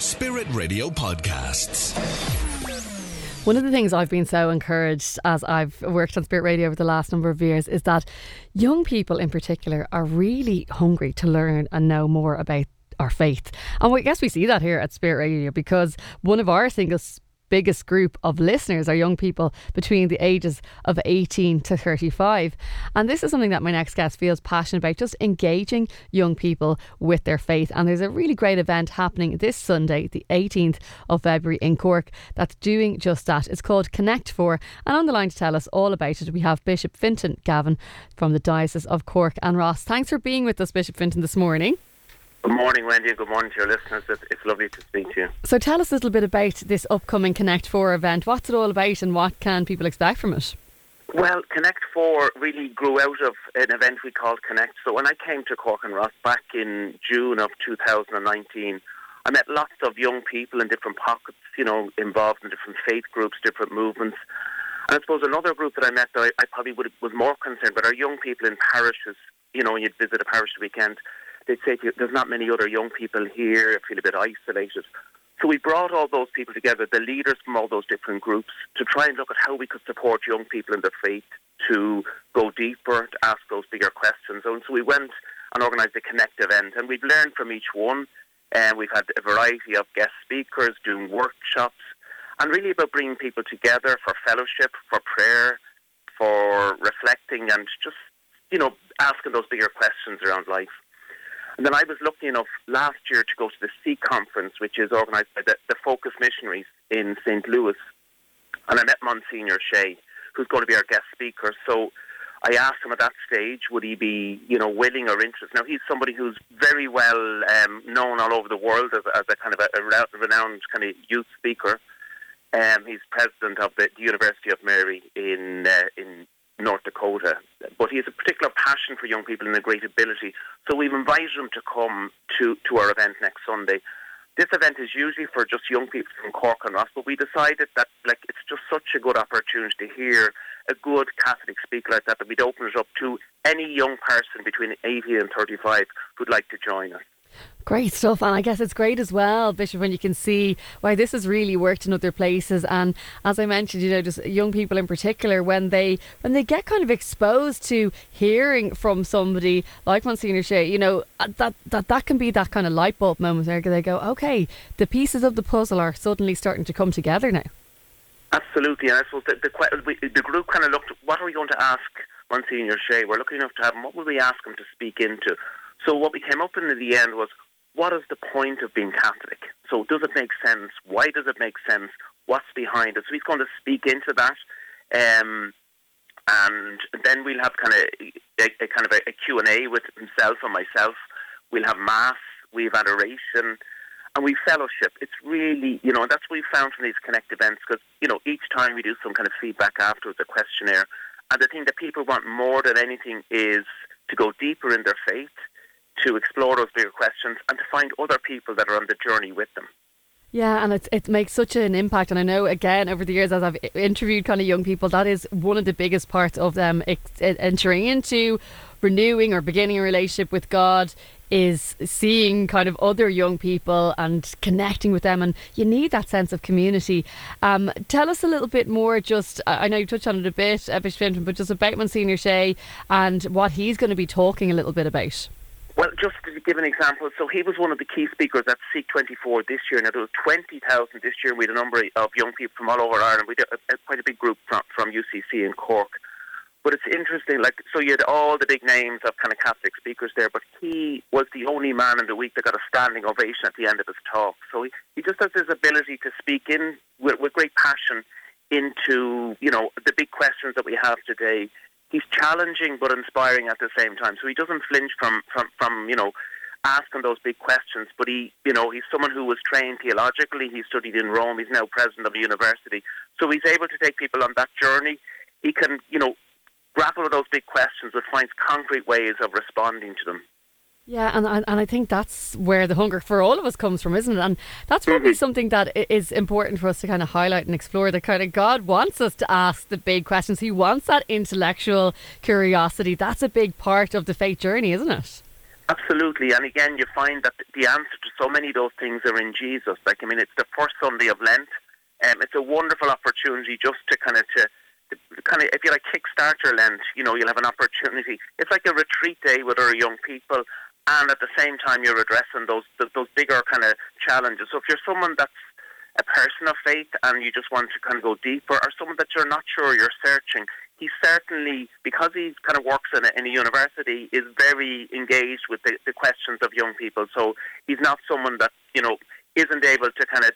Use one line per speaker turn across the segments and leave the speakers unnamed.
Spirit Radio Podcasts.
One of the things I've been so encouraged as I've worked on Spirit Radio over the last number of years is that young people in particular are really hungry to learn and know more about our faith. And I guess we see that here at Spirit Radio because one of our singles biggest group of listeners are young people between the ages of 18 to 35. And this is something that my next guest feels passionate about, just engaging young people with their faith. And there's a really great event happening this Sunday, the 18th of February in Cork, that's doing just that. It's called Connect 4. And on the line to tell us all about it, we have Bishop Fintan Gavin from the Diocese of Cork and Ross. Thanks for being with us, Bishop Fintan, this morning.
Good morning, Wendy, and good morning to your listeners. It's, it's, lovely to speak to you.
So, tell us a little bit about this upcoming Connect 4 event. What's it all about, and what can people expect from it?
Well, Connect 4 really grew out of an event we called Connect. So, when I came to Cork and Ross back in June of 2019, I met lots of young people in different pockets, you know, involved in different faith groups, different movements. And I suppose another group that I met that I, I probably would, was more concerned about are young people in parishes. You know, when you'd visit a parish weekend, they'd say you, there's not many other young people here, I feel a bit isolated. So we brought all those people together, the leaders from all those different groups, to try and look at how we could support young people in their faith to go deeper, to ask those bigger questions. And so we went and organised a Connect event, and we've learned from each one. And we've had a variety of guest speakers doing workshops, and really about bringing people together for fellowship, for prayer, for reflecting, and just, you know, asking those bigger questions around life. And then I was lucky enough last year to go to the Seek conference, which is organised by the, the Focus Missionaries in St. Louis. And I met Monsignor Shea, who's going to be our guest speaker. So I asked him at that stage, would he be, you know, willing or interested? Now he's somebody who's very well um, known all over the world as, as a kind of a, a, renowned kind of youth speaker. Um, he's president of the, the University of Mary in uh, in North Dakota. But he has a particular passion for young people and a great ability. So we've invited him to come to, to our event next Sunday. This event is usually for just young people from Cork and Ross, but we decided that like it's just such a good opportunity to hear a good Catholic speaker like that that we'd open it up to any young person between 18 and 35 who'd like to join us.
Great stuff, and I guess it's great as well, Bishop, when you can see why this has really worked in other places. And as I mentioned, you know, just young people in particular, when they when they get kind of exposed to hearing from somebody like Monsignor Shea, you know, uh, that that that can be that kind of light bulb moment where they go, okay, the pieces of the puzzle are suddenly starting to come together now.
Absolutely, and I suppose the the, the group kind of looked, what are we going to ask Monsignor Shea? We're lucky enough to have him. What will we ask him to speak into? So what we came up in the end was, what is the point of being Catholic? So does it make sense? Why does it make sense? What's behind it? So he's going to speak into that. Um, and then we'll have kind of a, a kind of a, a Q&A with himself and myself. We'll have mass, we have adoration, and we fellowship. It's really, you know, that's what we found from these connect events because, you know, each time we do some kind of feedback afterwards, a questionnaire. And the thing that people want more than anything is to go deeper in their faith, to explore those bigger questions and to find other people that are on the journey with them.
Yeah, and it it makes such an impact. And I know, again, over the years, as I've interviewed kind of young people, that is one of the biggest parts of them entering into renewing or beginning a relationship with God is seeing kind of other young people and connecting with them and you need that sense of community um, tell us a little bit more just I know you touched on it a bit Bishop but just about Monsignor Shea and what he's going to be talking a little bit about
well, just to give an example, so he was one of the key speakers at Seek 24 this year. Now, there was 20,000 this year. We had a number of young people from all over Ireland. We had a, a, quite a big group from, from UCC in Cork. But it's interesting, like, so you had all the big names of kind of Catholic speakers there, but he was the only man in the week that got a standing ovation at the end of his talk. So he, he just has this ability to speak in with, with great passion into, you know, the big questions that we have today he's challenging but inspiring at the same time. So he doesn't flinch from, from, from you know, asking those big questions. But he, you know, he's someone who was trained theologically. He studied in Rome. He's now president of a university, so he's able to take people on that journey. He can, you know, grapple with those big questions, but finds concrete ways of responding to them.
Yeah, and, and I think that's where the hunger for all of us comes from, isn't it? And that's probably mm-hmm. something that is important for us to kind of highlight and explore. That kind of God wants us to ask the big questions. He wants that intellectual curiosity. That's a big part of the faith journey, isn't it?
Absolutely, and again, you find that the answer to so many of those things are in Jesus. Like, I mean, it's the first Sunday of Lent. Um, it's a wonderful opportunity just to kind of to, to kind of, if you like, kickstart your Lent. You know, you'll have an opportunity. It's like a retreat day with our young people, and at the same time you're addressing those those bigger kind of challenges. So if you're someone that's a person of faith and you just want to kind of go deeper, or someone that you're not sure, you're searching, he certainly, because he kind of works in a, in a university, is very engaged with the, the questions of young people. So he's not someone that you know isn't able to kind of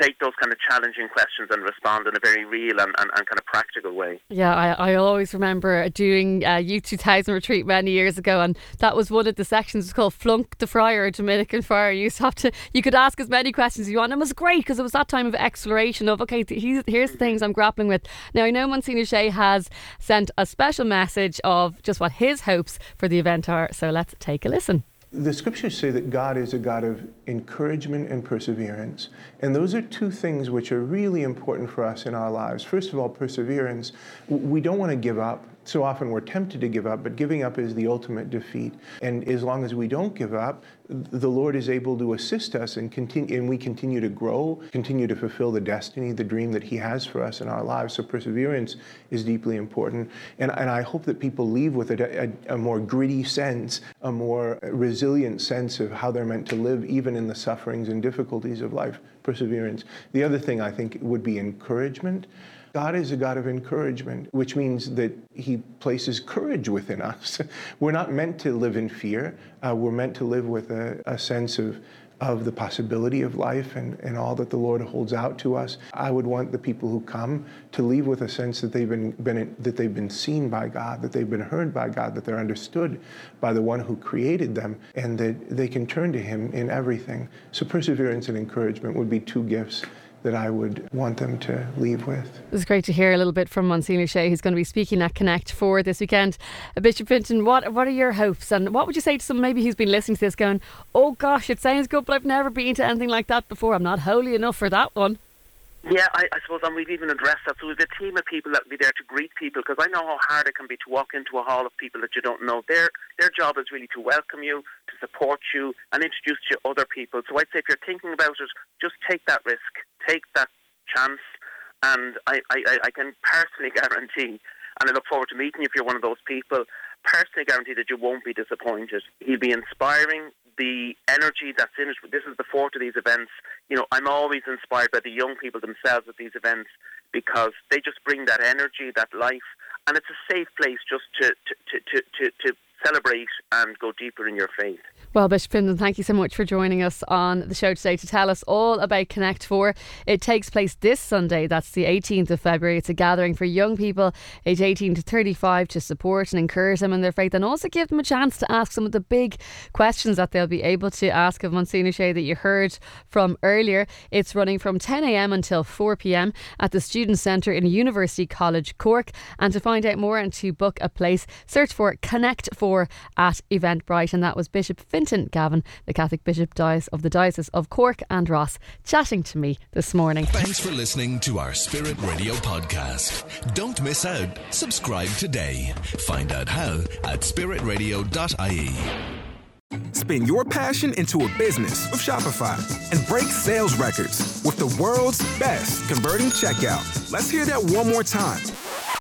take those kind of challenging questions and respond in a very real and, and, and kind of practical way.
Yeah, I, I always remember doing uh, a Youth 2000 retreat many years ago, and that was one of the sections. It's called Flunk the Friar, Dominican Friar. You used to have to, you could ask as many questions as you want. And it was great because it was that time of exploration of, okay, here's things I'm grappling with. Now, I know Monsignor Shea has sent a special message of just what his hopes for the event are. So let's take a listen.
The scriptures say that God is a God of encouragement and perseverance. And those are two things which are really important for us in our lives. First of all, perseverance. We don't want to give up so often we're tempted to give up, but giving up is the ultimate defeat. And as long as we don't give up, the Lord is able to assist us and continue, and we continue to grow, continue to fulfill the destiny, the dream that He has for us in our lives. So perseverance is deeply important. And, and I hope that people leave with a, a, a more gritty sense, a more resilient sense of how they're meant to live, even in the sufferings and difficulties of life. Perseverance. The other thing I think would be encouragement. God is a God of encouragement, which means that He places courage within us. we're not meant to live in fear. Uh, we're meant to live with a, a sense of of the possibility of life and, and all that the Lord holds out to us. I would want the people who come to leave with a sense that they've been, been that they've been seen by God, that they've been heard by God, that they're understood by the one who created them, and that they can turn to Him in everything. So perseverance and encouragement would be two gifts that I would want them to leave with.
It's great to hear a little bit from Monsignor Shea, who's going to be speaking at Connect 4 this weekend. Uh, Bishop Fintan, what what are your hopes, and what would you say to someone maybe who's been listening to this, going, "Oh gosh, it sounds good, but I've never been to anything like that before. I'm not holy enough for that one."
Yeah, I, I suppose, and we've even addressed that. So we've a team of people that will be there to greet people because I know how hard it can be to walk into a hall of people that you don't know. Their their job is really to welcome you, to support you, and introduce you to other people. So I'd say if you're thinking about it, just take that risk, take that chance, and I, I, I can personally guarantee, and I look forward to meeting you if you're one of those people. Personally guarantee that you won't be disappointed. He'll be inspiring the energy that's in it. This is the fourth of these events. You know, I'm always inspired by the young people themselves at these events because they just bring that energy, that life, and it's a safe place just to to, to, to, to celebrate and go deeper in your faith.
Well, Bishop Fintan, thank you so much for joining us on the show today to tell us all about Connect 4. It takes place this Sunday, that's the 18th of February. It's a gathering for young people aged 18 to 35 to support and encourage them in their faith and also give them a chance to ask some of the big questions that they'll be able to ask of Monsignor Shea that you heard from earlier. It's running from 10am until 4pm at the Student Centre in University College Cork. And to find out more and to book a place, search for Connect 4 at Eventbrite. And that was Bishop Fintan Gavin, the Catholic Bishop Diocese of the Diocese of Cork and Ross, chatting to me this morning.
Thanks for listening to our Spirit Radio podcast. Don't miss out. Subscribe today. Find out how at spiritradio.ie.
Spin your passion into a business with Shopify and break sales records with the world's best converting checkout. Let's hear that one more time